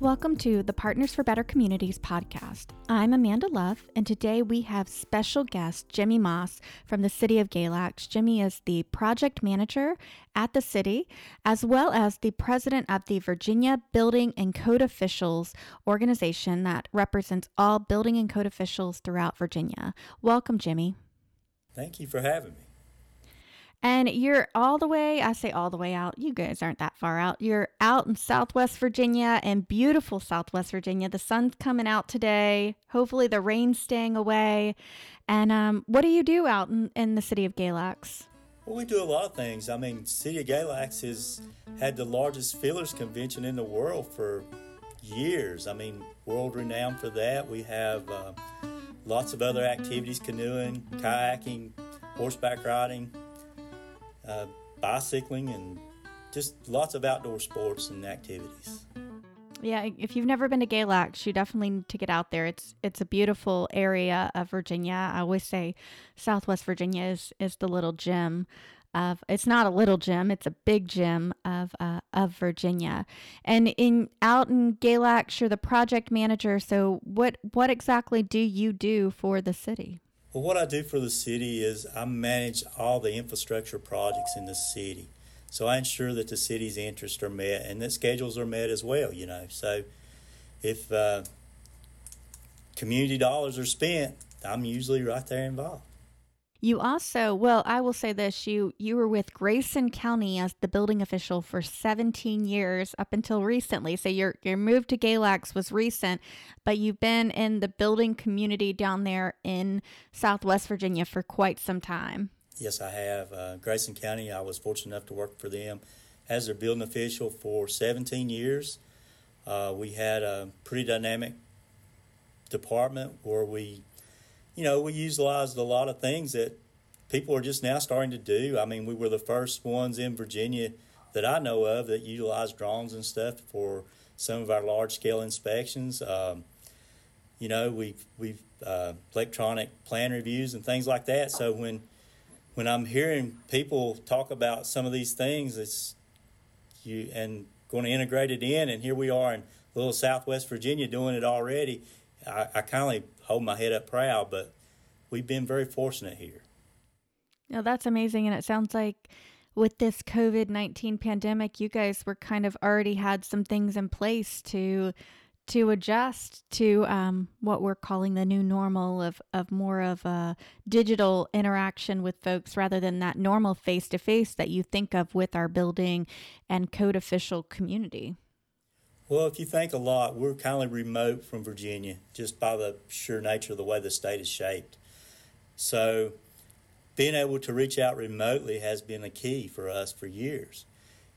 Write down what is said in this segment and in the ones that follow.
Welcome to the Partners for Better Communities podcast. I'm Amanda Love, and today we have special guest Jimmy Moss from the City of Galax. Jimmy is the project manager at the city, as well as the president of the Virginia Building and Code Officials organization that represents all building and code officials throughout Virginia. Welcome, Jimmy. Thank you for having me. And you're all the way, I say all the way out, you guys aren't that far out. You're out in Southwest Virginia and beautiful Southwest Virginia. The sun's coming out today. Hopefully, the rain's staying away. And um, what do you do out in, in the city of Galax? Well, we do a lot of things. I mean, City of Galax has had the largest Fiddlers Convention in the world for years. I mean, world renowned for that. We have uh, lots of other activities canoeing, kayaking, horseback riding uh, bicycling, and just lots of outdoor sports and activities. Yeah, if you've never been to Galax, you definitely need to get out there. It's it's a beautiful area of Virginia. I always say Southwest Virginia is is the little gem of it's not a little gem, it's a big gem of uh, of Virginia. And in out in Galax, you're the project manager. So what what exactly do you do for the city? Well, what I do for the city is I manage all the infrastructure projects in the city. So I ensure that the city's interests are met and that schedules are met as well, you know. So if uh, community dollars are spent, I'm usually right there involved. You also, well, I will say this: you you were with Grayson County as the building official for 17 years up until recently. So your your move to Galax was recent, but you've been in the building community down there in Southwest Virginia for quite some time. Yes, I have. Uh, Grayson County, I was fortunate enough to work for them as their building official for 17 years. Uh, we had a pretty dynamic department where we you know, we utilized a lot of things that people are just now starting to do. I mean, we were the first ones in Virginia that I know of that utilized drones and stuff for some of our large scale inspections. Um, you know, we've we've uh, electronic plan reviews and things like that. So when when I'm hearing people talk about some of these things, it's you and going to integrate it in, and here we are in little Southwest Virginia doing it already. I, I kind of hold my head up proud, but we've been very fortunate here. No, that's amazing. And it sounds like with this COVID 19 pandemic, you guys were kind of already had some things in place to to adjust to um, what we're calling the new normal of, of more of a digital interaction with folks rather than that normal face to face that you think of with our building and code official community. Well, if you think a lot, we're kind of remote from Virginia just by the sheer nature of the way the state is shaped. So, being able to reach out remotely has been a key for us for years.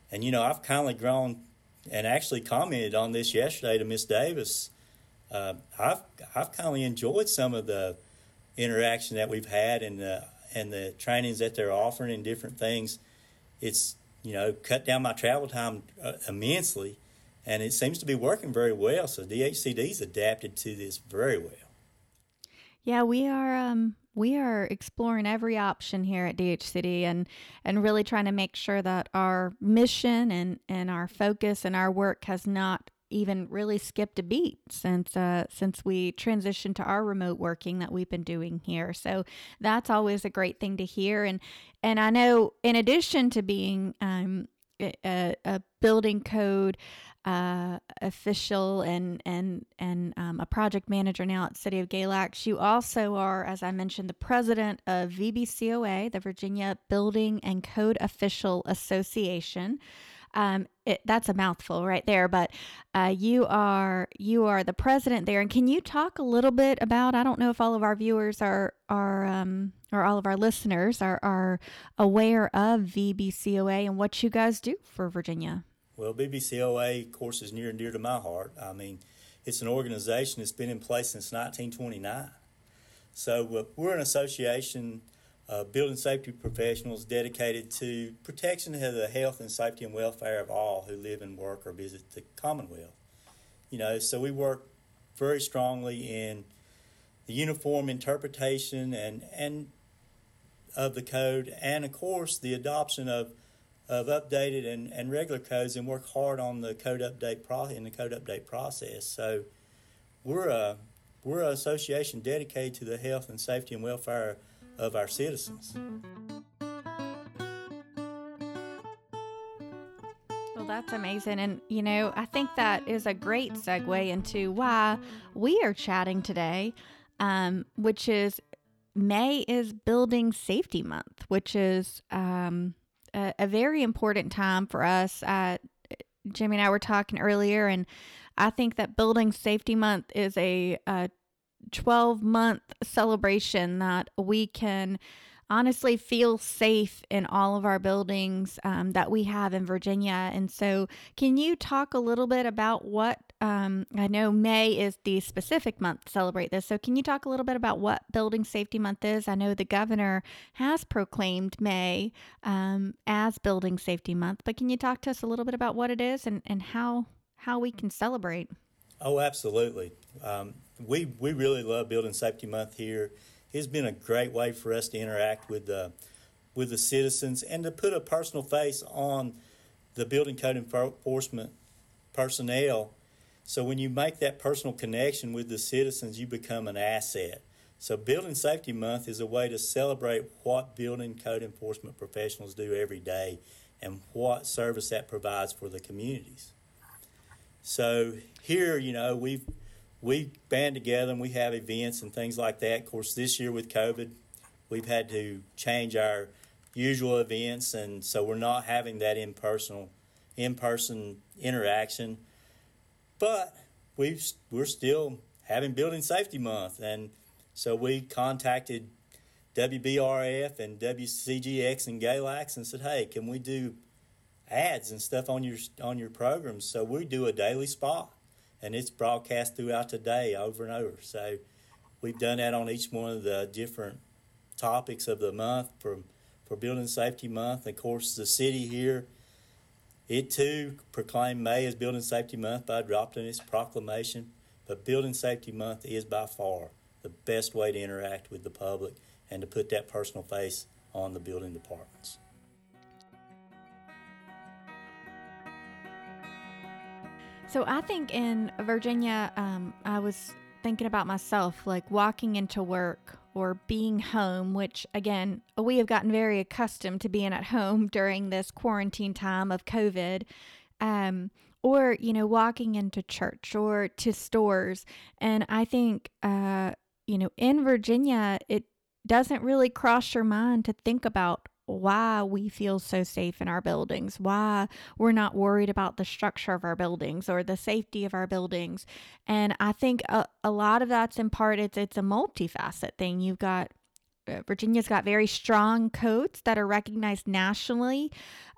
And, you know, I've kindly grown and actually commented on this yesterday to Miss Davis. Uh, I've, I've kindly enjoyed some of the interaction that we've had and the, and the trainings that they're offering and different things. It's, you know, cut down my travel time uh, immensely and it seems to be working very well. So DHCD's adapted to this very well. Yeah, we are um, we are exploring every option here at DHCD and and really trying to make sure that our mission and and our focus and our work has not even really skipped a beat since uh, since we transitioned to our remote working that we've been doing here. So that's always a great thing to hear. And and I know in addition to being um, a, a building code uh, official and and and um, a project manager now at City of Galax. You also are, as I mentioned, the president of VBCOA, the Virginia Building and Code Official Association. Um, it, that's a mouthful right there, but uh, you are you are the president there. And can you talk a little bit about? I don't know if all of our viewers are are um, or all of our listeners are are aware of VBCOA and what you guys do for Virginia. Well, VBCOA, of course, is near and dear to my heart. I mean, it's an organization that's been in place since 1929. So uh, we're an association uh, building safety professionals dedicated to protection of the health and safety and welfare of all who live and work or visit the Commonwealth. You know, so we work very strongly in the uniform interpretation and and of the code, and of course the adoption of of updated and, and regular codes and work hard on the code update pro- in the code update process. So we're a we're an association dedicated to the health and safety and welfare of our citizens. Well, that's amazing. And, you know, I think that is a great segue into why we are chatting today, um, which is May is Building Safety Month, which is um, a, a, very important time for us. Uh, Jimmy and I were talking earlier, and I think that Building Safety Month is a, a 12 month celebration that we can honestly feel safe in all of our buildings um, that we have in Virginia. And so, can you talk a little bit about what um, I know May is the specific month to celebrate this? So, can you talk a little bit about what Building Safety Month is? I know the governor has proclaimed May um, as Building Safety Month, but can you talk to us a little bit about what it is and, and how how we can celebrate? Oh, absolutely. We we really love Building Safety Month here it's been a great way for us to interact with the with the citizens and to put a personal face on the building code enforcement personnel. So when you make that personal connection with the citizens, you become an asset. So Building Safety Month is a way to celebrate what building code enforcement professionals do every day and what service that provides for the communities. So here, you know, we've we band together and we have events and things like that. Of course, this year with COVID, we've had to change our usual events, and so we're not having that in personal, in person interaction. But we we're still having Building Safety Month, and so we contacted WBRF and WCGX and Galax and said, "Hey, can we do ads and stuff on your on your programs?" So we do a daily spot and it's broadcast throughout the day over and over. So we've done that on each one of the different topics of the month for for Building Safety Month. Of course, the city here, it too proclaimed May as Building Safety Month by adopting its proclamation. But Building Safety Month is by far the best way to interact with the public and to put that personal face on the building departments. So I think in Virginia, um, I was thinking about myself, like walking into work or being home, which again, we have gotten very accustomed to being at home during this quarantine time of COVID. Um, or, you know, walking into church or to stores. And I think, uh, you know, in Virginia, it doesn't really cross your mind to think about why we feel so safe in our buildings, why we're not worried about the structure of our buildings or the safety of our buildings. And I think a, a lot of that's in part it's it's a multifaceted thing. You've got uh, Virginia's got very strong codes that are recognized nationally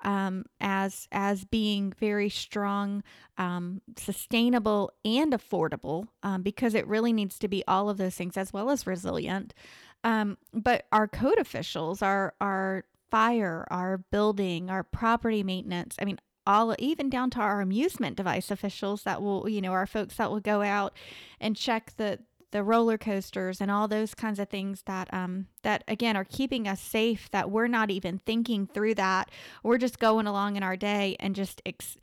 um, as as being very strong, um, sustainable, and affordable um, because it really needs to be all of those things as well as resilient. Um, but our code officials, our our fire, our building, our property maintenance. I mean, all even down to our amusement device officials that will, you know, our folks that will go out and check the the roller coasters and all those kinds of things that um that again are keeping us safe that we're not even thinking through that we're just going along in our day and just ex-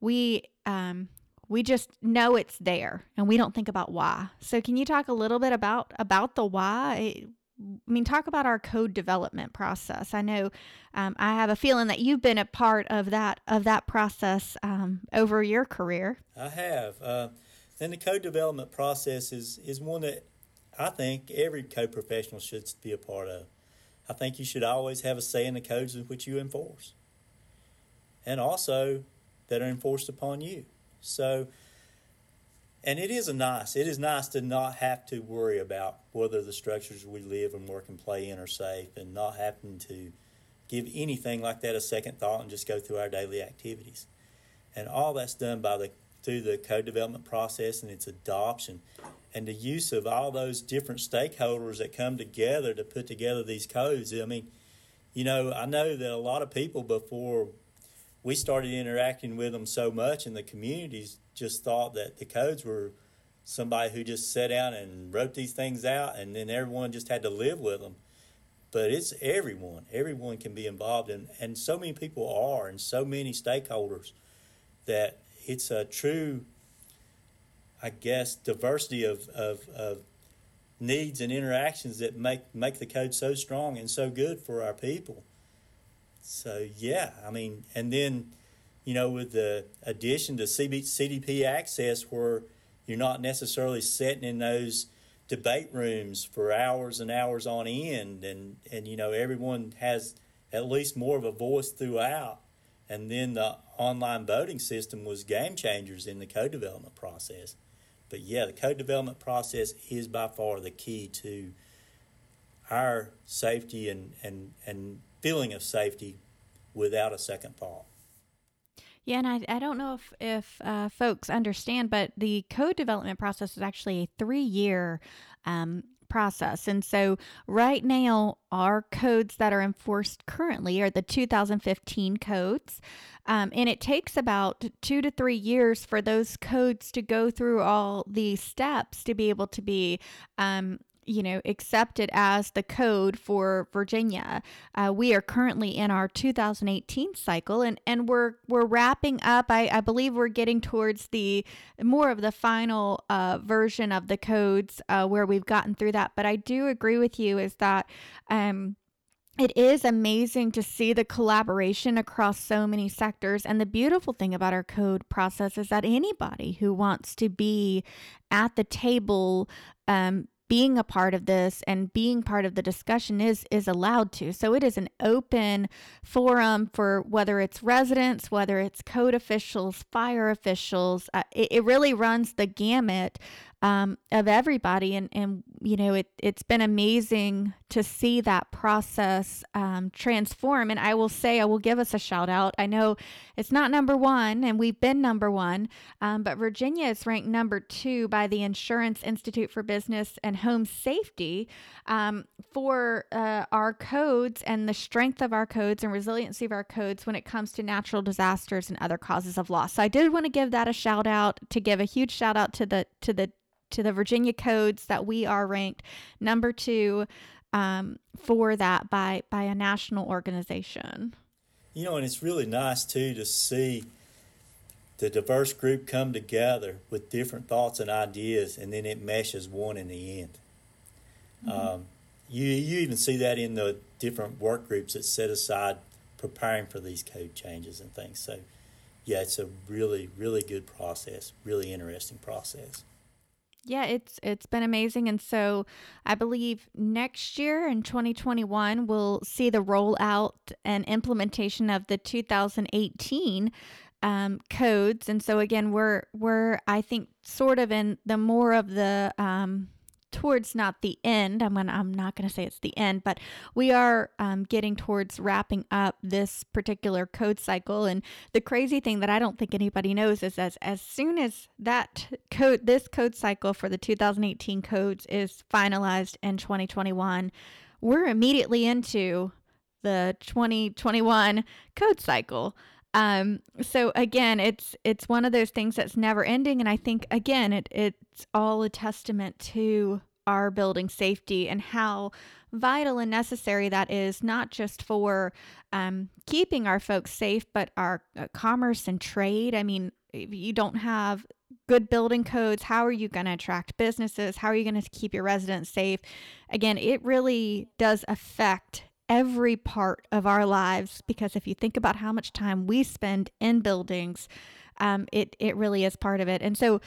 we um we just know it's there and we don't think about why so can you talk a little bit about about the why I mean, talk about our code development process. I know um, I have a feeling that you've been a part of that of that process um, over your career. I have, uh, and the code development process is is one that I think every code professional should be a part of. I think you should always have a say in the codes which you enforce, and also that are enforced upon you. So and it is a nice. It is nice to not have to worry about whether the structures we live and work and play in are safe, and not having to give anything like that a second thought and just go through our daily activities. And all that's done by the through the code development process and its adoption, and the use of all those different stakeholders that come together to put together these codes. I mean, you know, I know that a lot of people before we started interacting with them so much and the communities just thought that the codes were somebody who just sat down and wrote these things out and then everyone just had to live with them but it's everyone. Everyone can be involved, and and so many people are, and so many stakeholders that it's a true, I guess, diversity of of, of needs and interactions that make make the code so strong and so good for our people. So yeah, I mean, and then you know with the addition to CB, CDP access, where you're not necessarily sitting in those debate rooms for hours and hours on end, and and you know everyone has at least more of a voice throughout. And then the online voting system was game changers in the code development process. But yeah, the code development process is by far the key to our safety and, and, and feeling of safety without a second thought. Yeah, and I, I don't know if, if uh, folks understand, but the code development process is actually a three year um, process. And so, right now, our codes that are enforced currently are the 2015 codes. Um, and it takes about two to three years for those codes to go through all the steps to be able to be um, you know, accepted as the code for Virginia. Uh, we are currently in our 2018 cycle, and and we're we're wrapping up. I, I believe we're getting towards the more of the final uh, version of the codes uh, where we've gotten through that. But I do agree with you is that. Um, it is amazing to see the collaboration across so many sectors. And the beautiful thing about our code process is that anybody who wants to be at the table um, being a part of this and being part of the discussion is is allowed to. So it is an open forum for whether it's residents, whether it's code officials, fire officials. Uh, it, it really runs the gamut um, of everybody. And, and, you know, it, it's been amazing to see that process um, transform. And I will say, I will give us a shout out. I know it's not number one, and we've been number one, um, but Virginia is ranked number two by the Insurance Institute for Business and Home Safety um, for uh, our codes and the strength of our codes and resiliency of our codes when it comes to natural disasters and other causes of loss. So I did want to give that a shout out to give a huge shout out to the to the to the Virginia codes that we are ranked number two um, for that by by a national organization. You know, and it's really nice too to see the diverse group come together with different thoughts and ideas, and then it meshes one in the end. Mm-hmm. Um, you you even see that in the different work groups that set aside preparing for these code changes and things. So, yeah, it's a really really good process, really interesting process yeah, it's it's been amazing, and so I believe next year in 2021 we'll see the rollout and implementation of the 2018 um, codes, and so again we're we're I think sort of in the more of the um, towards not the end. I'm gonna I'm not gonna say it's the end, but we are um, getting towards wrapping up this particular code cycle. And the crazy thing that I don't think anybody knows is as as soon as that code this code cycle for the 2018 codes is finalized in 2021, we're immediately into the 2021 code cycle. Um, so again, it's it's one of those things that's never ending, and I think again, it it's all a testament to our building safety and how vital and necessary that is, not just for um, keeping our folks safe, but our uh, commerce and trade. I mean, if you don't have good building codes, how are you going to attract businesses? How are you going to keep your residents safe? Again, it really does affect every part of our lives because if you think about how much time we spend in buildings, um, it it really is part of it. And so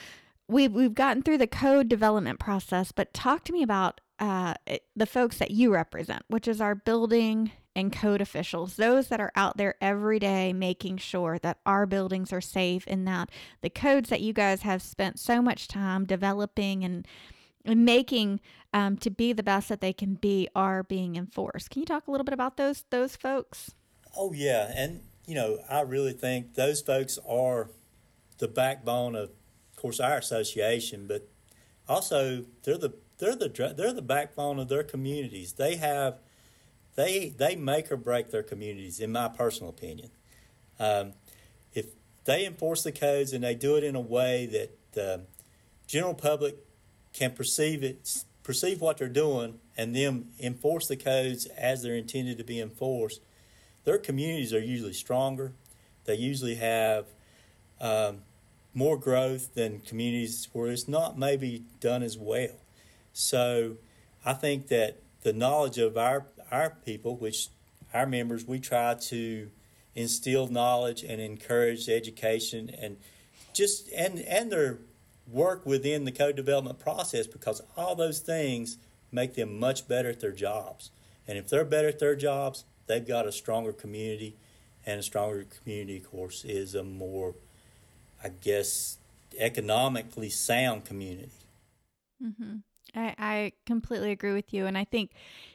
we've we've gotten through the code development process, but talk to me about uh, the folks that you represent, which is our building and code officials, those that are out there every day making sure that our buildings are safe and that the codes that you guys have spent so much time developing and and making um, to be the best that they can be are being enforced. Can you talk a little bit about those those folks? Oh yeah, and you know I really think those folks are the backbone of, of course, our association, but also they're the they're the they're the backbone of their communities. They have they they make or break their communities, in my personal opinion. Um, if they enforce the codes and they do it in a way that the general public can perceive it perceive what they're doing and then enforce the codes as they're intended to be enforced, their communities are usually stronger. They usually have um, more growth than communities where it's not maybe done as well. So I think that the knowledge of our our people, which our members, we try to instill knowledge and encourage education and just and and their work within the code development process because all those things make them much better at their jobs. And if they're better at their jobs, they've got a stronger community, and a stronger community, of course, is a more, I guess, economically sound community. Mm-hmm. I, I completely agree with you. And I think,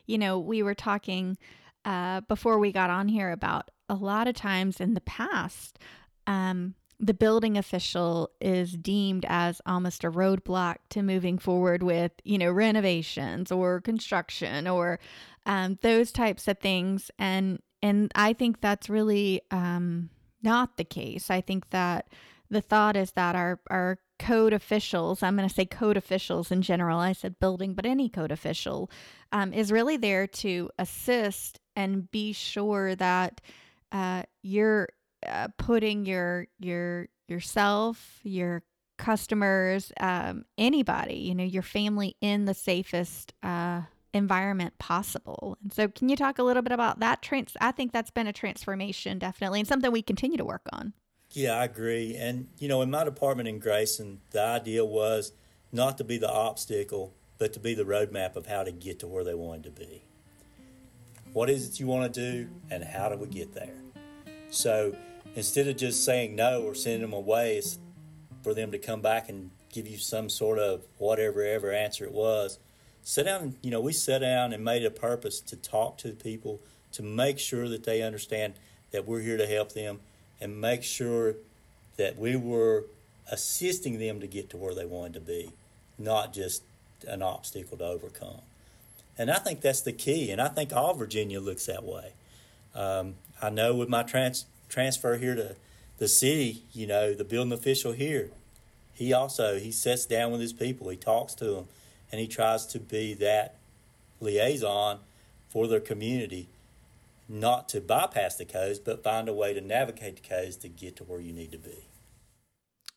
you know, we were talking uh, before we got on here about a lot of times in the past, um, the building official is deemed as almost a roadblock to moving forward with, you know, renovations or construction or um, those types of things. And and I think that's really um, not the case. I think that the thought is that our our code officials, I'm going to say code officials in general, I said building, but any code official, um, is really there to assist and be sure that uh, you're uh, putting your your yourself, your customers, um, anybody, you know, your family in the safest uh, environment possible. And so, can you talk a little bit about that? Trans- I think that's been a transformation, definitely, and something we continue to work on. Yeah, I agree. And, you know, in my department in Grayson, the idea was not to be the obstacle, but to be the roadmap of how to get to where they wanted to be. What is it you want to do, and how do we get there? So instead of just saying no or sending them away, it's for them to come back and give you some sort of whatever ever answer it was. Sit down, and, you know, we sat down and made a purpose to talk to people to make sure that they understand that we're here to help them and make sure that we were assisting them to get to where they wanted to be, not just an obstacle to overcome. And I think that's the key. And I think all Virginia looks that way. Um, I know with my trans- transfer here to the city, you know, the building official here, he also he sits down with his people, he talks to them, and he tries to be that liaison for their community not to bypass the codes, but find a way to navigate the codes to get to where you need to be.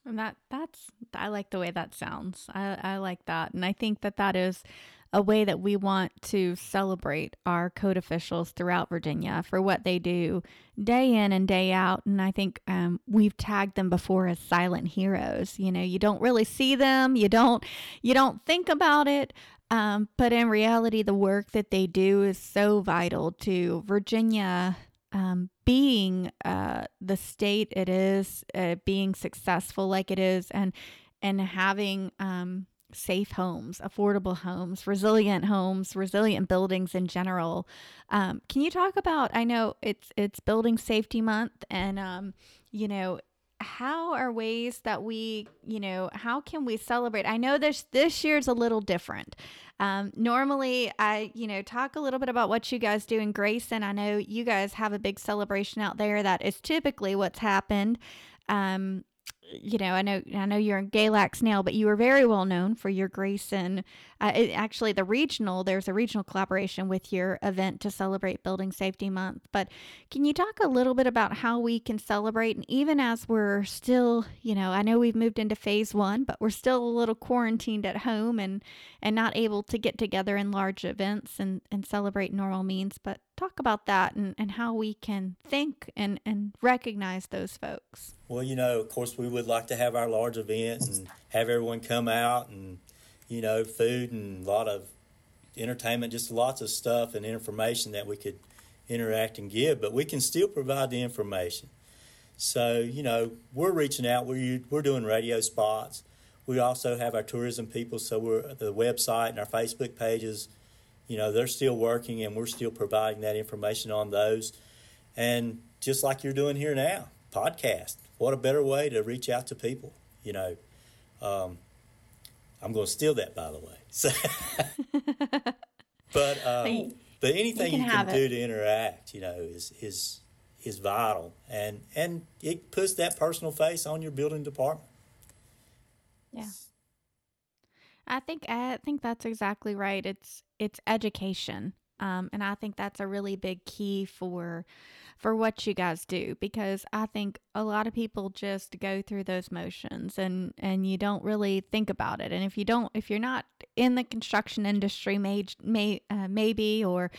And that that's I like the way that sounds. I I like that, and I think that that is a way that we want to celebrate our code officials throughout Virginia for what they do day in and day out. And I think um, we've tagged them before as silent heroes. You know, you don't really see them, you don't you don't think about it, um, but in reality, the work that they do is so vital to Virginia um, being uh, the state it is, uh, being successful like it is, and and having um, safe homes, affordable homes, resilient homes, resilient buildings in general. Um, can you talk about? I know it's it's Building Safety Month, and um, you know how are ways that we you know how can we celebrate i know this this year's a little different um, normally i you know talk a little bit about what you guys do in grayson i know you guys have a big celebration out there that is typically what's happened um, you know, I know I know you're in Galax now, but you were very well known for your Grayson. Uh, it, actually, the regional there's a regional collaboration with your event to celebrate Building Safety Month. But can you talk a little bit about how we can celebrate, and even as we're still, you know, I know we've moved into phase one, but we're still a little quarantined at home and and not able to get together in large events and and celebrate normal means. But talk about that and, and how we can think and, and recognize those folks. Well, you know, of course, we would like to have our large event and have everyone come out and, you know, food and a lot of entertainment, just lots of stuff and information that we could interact and give, but we can still provide the information. So, you know, we're reaching out, we're, we're doing radio spots. We also have our tourism people, so we're the website and our Facebook pages you know, they're still working and we're still providing that information on those. And just like you're doing here now, podcast. What a better way to reach out to people, you know. Um, I'm going to steal that, by the way. So, but um, but anything you can, you can do to interact, you know, is is is vital, and and it puts that personal face on your building department. Yeah. I think I think that's exactly right. It's it's education. Um, and I think that's a really big key for for what you guys do because I think a lot of people just go through those motions and and you don't really think about it. And if you don't, if you're not in the construction industry, may, may uh, maybe or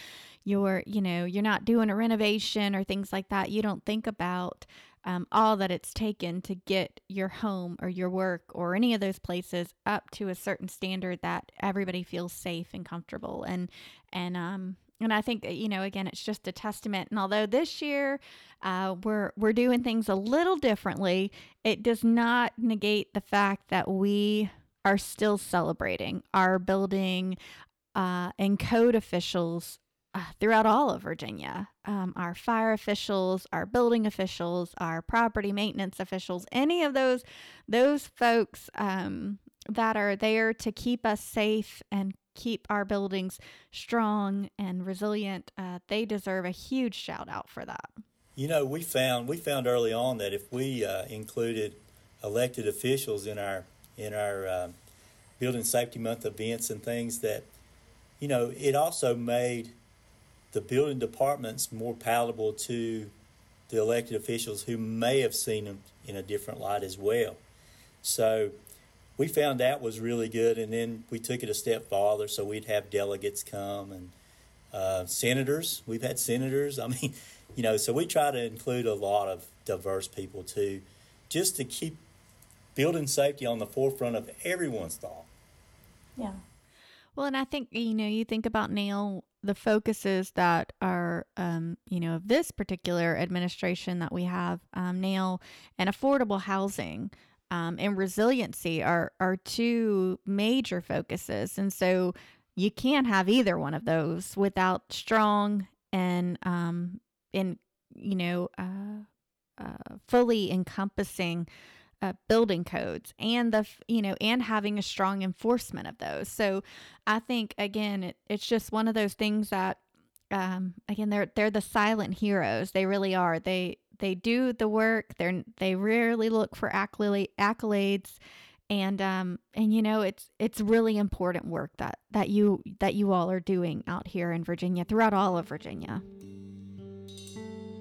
you're you know you're not doing a renovation or things like that, you don't think about um, all that it's taken to get your home or your work or any of those places up to a certain standard that everybody feels safe and comfortable and and um and I think you know again it's just a testament and although this year uh, we're we're doing things a little differently it does not negate the fact that we are still celebrating our building uh, and code officials uh, throughout all of Virginia. Um, our fire officials, our building officials, our property maintenance officials, any of those those folks um, that are there to keep us safe and keep our buildings strong and resilient, uh, they deserve a huge shout out for that. You know, we found we found early on that if we uh, included elected officials in our in our uh, building safety month events and things that you know it also made the building departments more palatable to the elected officials who may have seen them in a different light as well. So we found that was really good, and then we took it a step farther. So we'd have delegates come and uh, senators. We've had senators. I mean, you know, so we try to include a lot of diverse people too, just to keep building safety on the forefront of everyone's thought. Yeah. Well, and I think you know, you think about Neil the focuses that are, um, you know, of this particular administration that we have um, now and affordable housing um, and resiliency are, are two major focuses. And so you can't have either one of those without strong and, um, in, you know, uh, uh, fully encompassing uh, building codes and the you know and having a strong enforcement of those. So i think again it, it's just one of those things that um, again they're they're the silent heroes. They really are. They they do the work they're they rarely look for accolades and um and you know it's it's really important work that that you that you all are doing out here in Virginia throughout all of Virginia.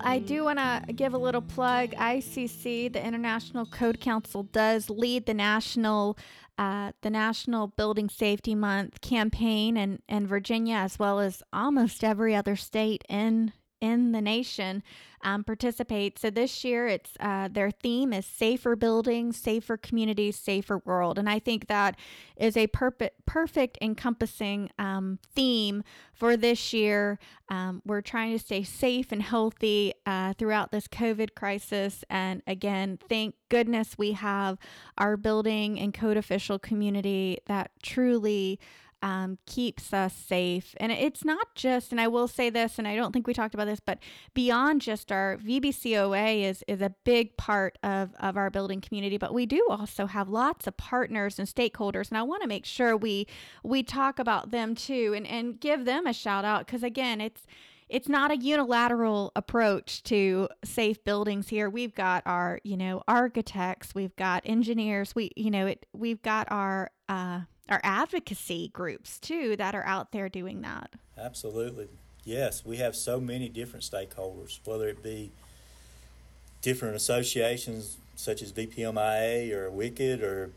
I do want to give a little plug. ICC, the International Code Council, does lead the national uh, the National Building Safety Month campaign in, in Virginia, as well as almost every other state in in the nation um, participate. So this year, it's uh, their theme is safer buildings, safer communities, safer world, and I think that is a perfect, perfect encompassing um, theme for this year. Um, we're trying to stay safe and healthy uh, throughout this COVID crisis, and again, thank goodness we have our building and code official community that truly um, keeps us safe. And it's not just, and I will say this, and I don't think we talked about this, but beyond just our VBCOA is is a big part of of our building community. But we do also have lots of partners and stakeholders, and I want to make sure we we talk about them too, and and give them a shout out because again, it's it's not a unilateral approach to safe buildings here. We've got our, you know, architects, we've got engineers, we, you know, it, we've got our, uh, our advocacy groups too that are out there doing that. Absolutely. Yes, we have so many different stakeholders, whether it be different associations such as VPMIA or Wicked or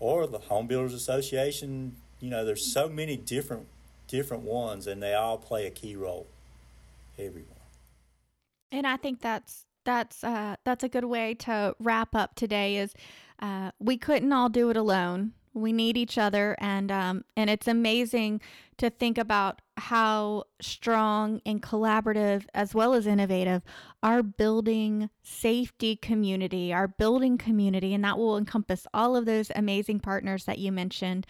or the Home Builders Association. You know, there's so many different different ones, and they all play a key role. Everyone. And I think that's that's uh, that's a good way to wrap up today. Is uh, we couldn't all do it alone. We need each other, and um, and it's amazing to think about how strong and collaborative, as well as innovative, our building safety community, our building community, and that will encompass all of those amazing partners that you mentioned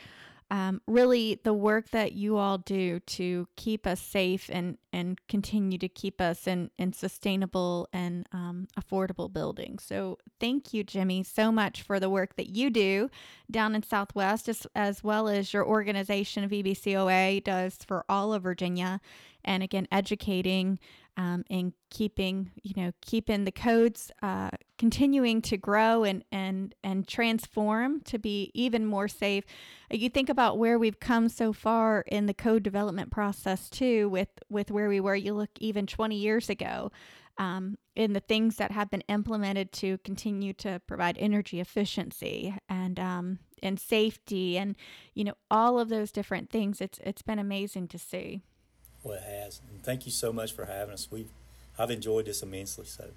um, really the work that you all do to keep us safe and, and continue to keep us in, in sustainable and um, affordable buildings. So, thank you, Jimmy, so much for the work that you do down in Southwest, as, as well as your organization, of VBCOA, does for all of Virginia. And again, educating um, and keeping, you know, keeping the codes uh, continuing to grow and and and transform to be even more safe. You think about where we've come so far in the code development process too with with where we were. You look even 20 years ago um, in the things that have been implemented to continue to provide energy efficiency and um, and safety and you know all of those different things. It's it's been amazing to see. Well it has. And thank you so much for having us. We've i've enjoyed this immensely so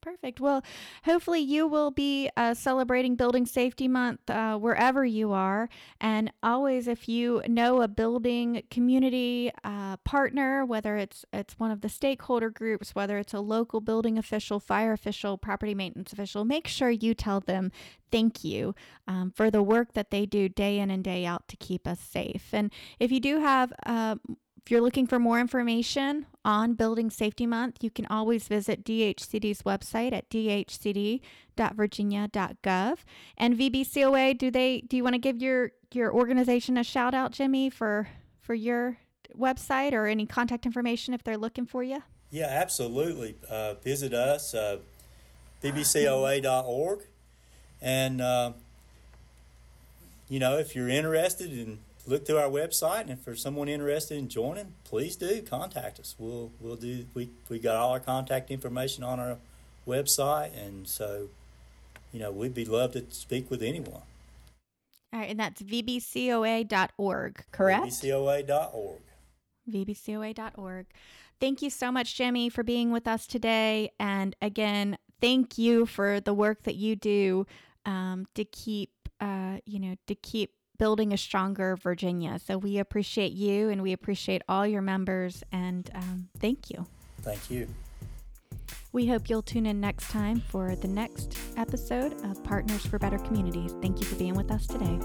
Perfect. Well, hopefully you will be uh, celebrating Building Safety Month uh, wherever you are. And always, if you know a building community uh, partner, whether it's it's one of the stakeholder groups, whether it's a local building official, fire official, property maintenance official, make sure you tell them thank you um, for the work that they do day in and day out to keep us safe. And if you do have uh, if you're looking for more information on Building Safety Month, you can always visit DHCD's website at dhcd.virginia.gov. And VBCOA, do they do you want to give your your organization a shout out, Jimmy, for for your website or any contact information if they're looking for you? Yeah, absolutely. Uh, visit us, uh, vbcoa.org. And, uh, you know, if you're interested in look through our website, and if there's someone interested in joining, please do contact us. We'll we'll do we we got all our contact information on our website, and so you know we'd be love to speak with anyone. All right, and that's vbcoa.org, correct? vbcoa.org. vbcoa.org. Thank you so much, Jimmy, for being with us today, and again, thank you for the work that you do um, to keep, uh, you know, to keep building a stronger Virginia. So we appreciate you and we appreciate all your members and um, thank you. Thank you. We hope you'll tune in next time for the next episode of Partners for Better Communities. Thank you for being with us today.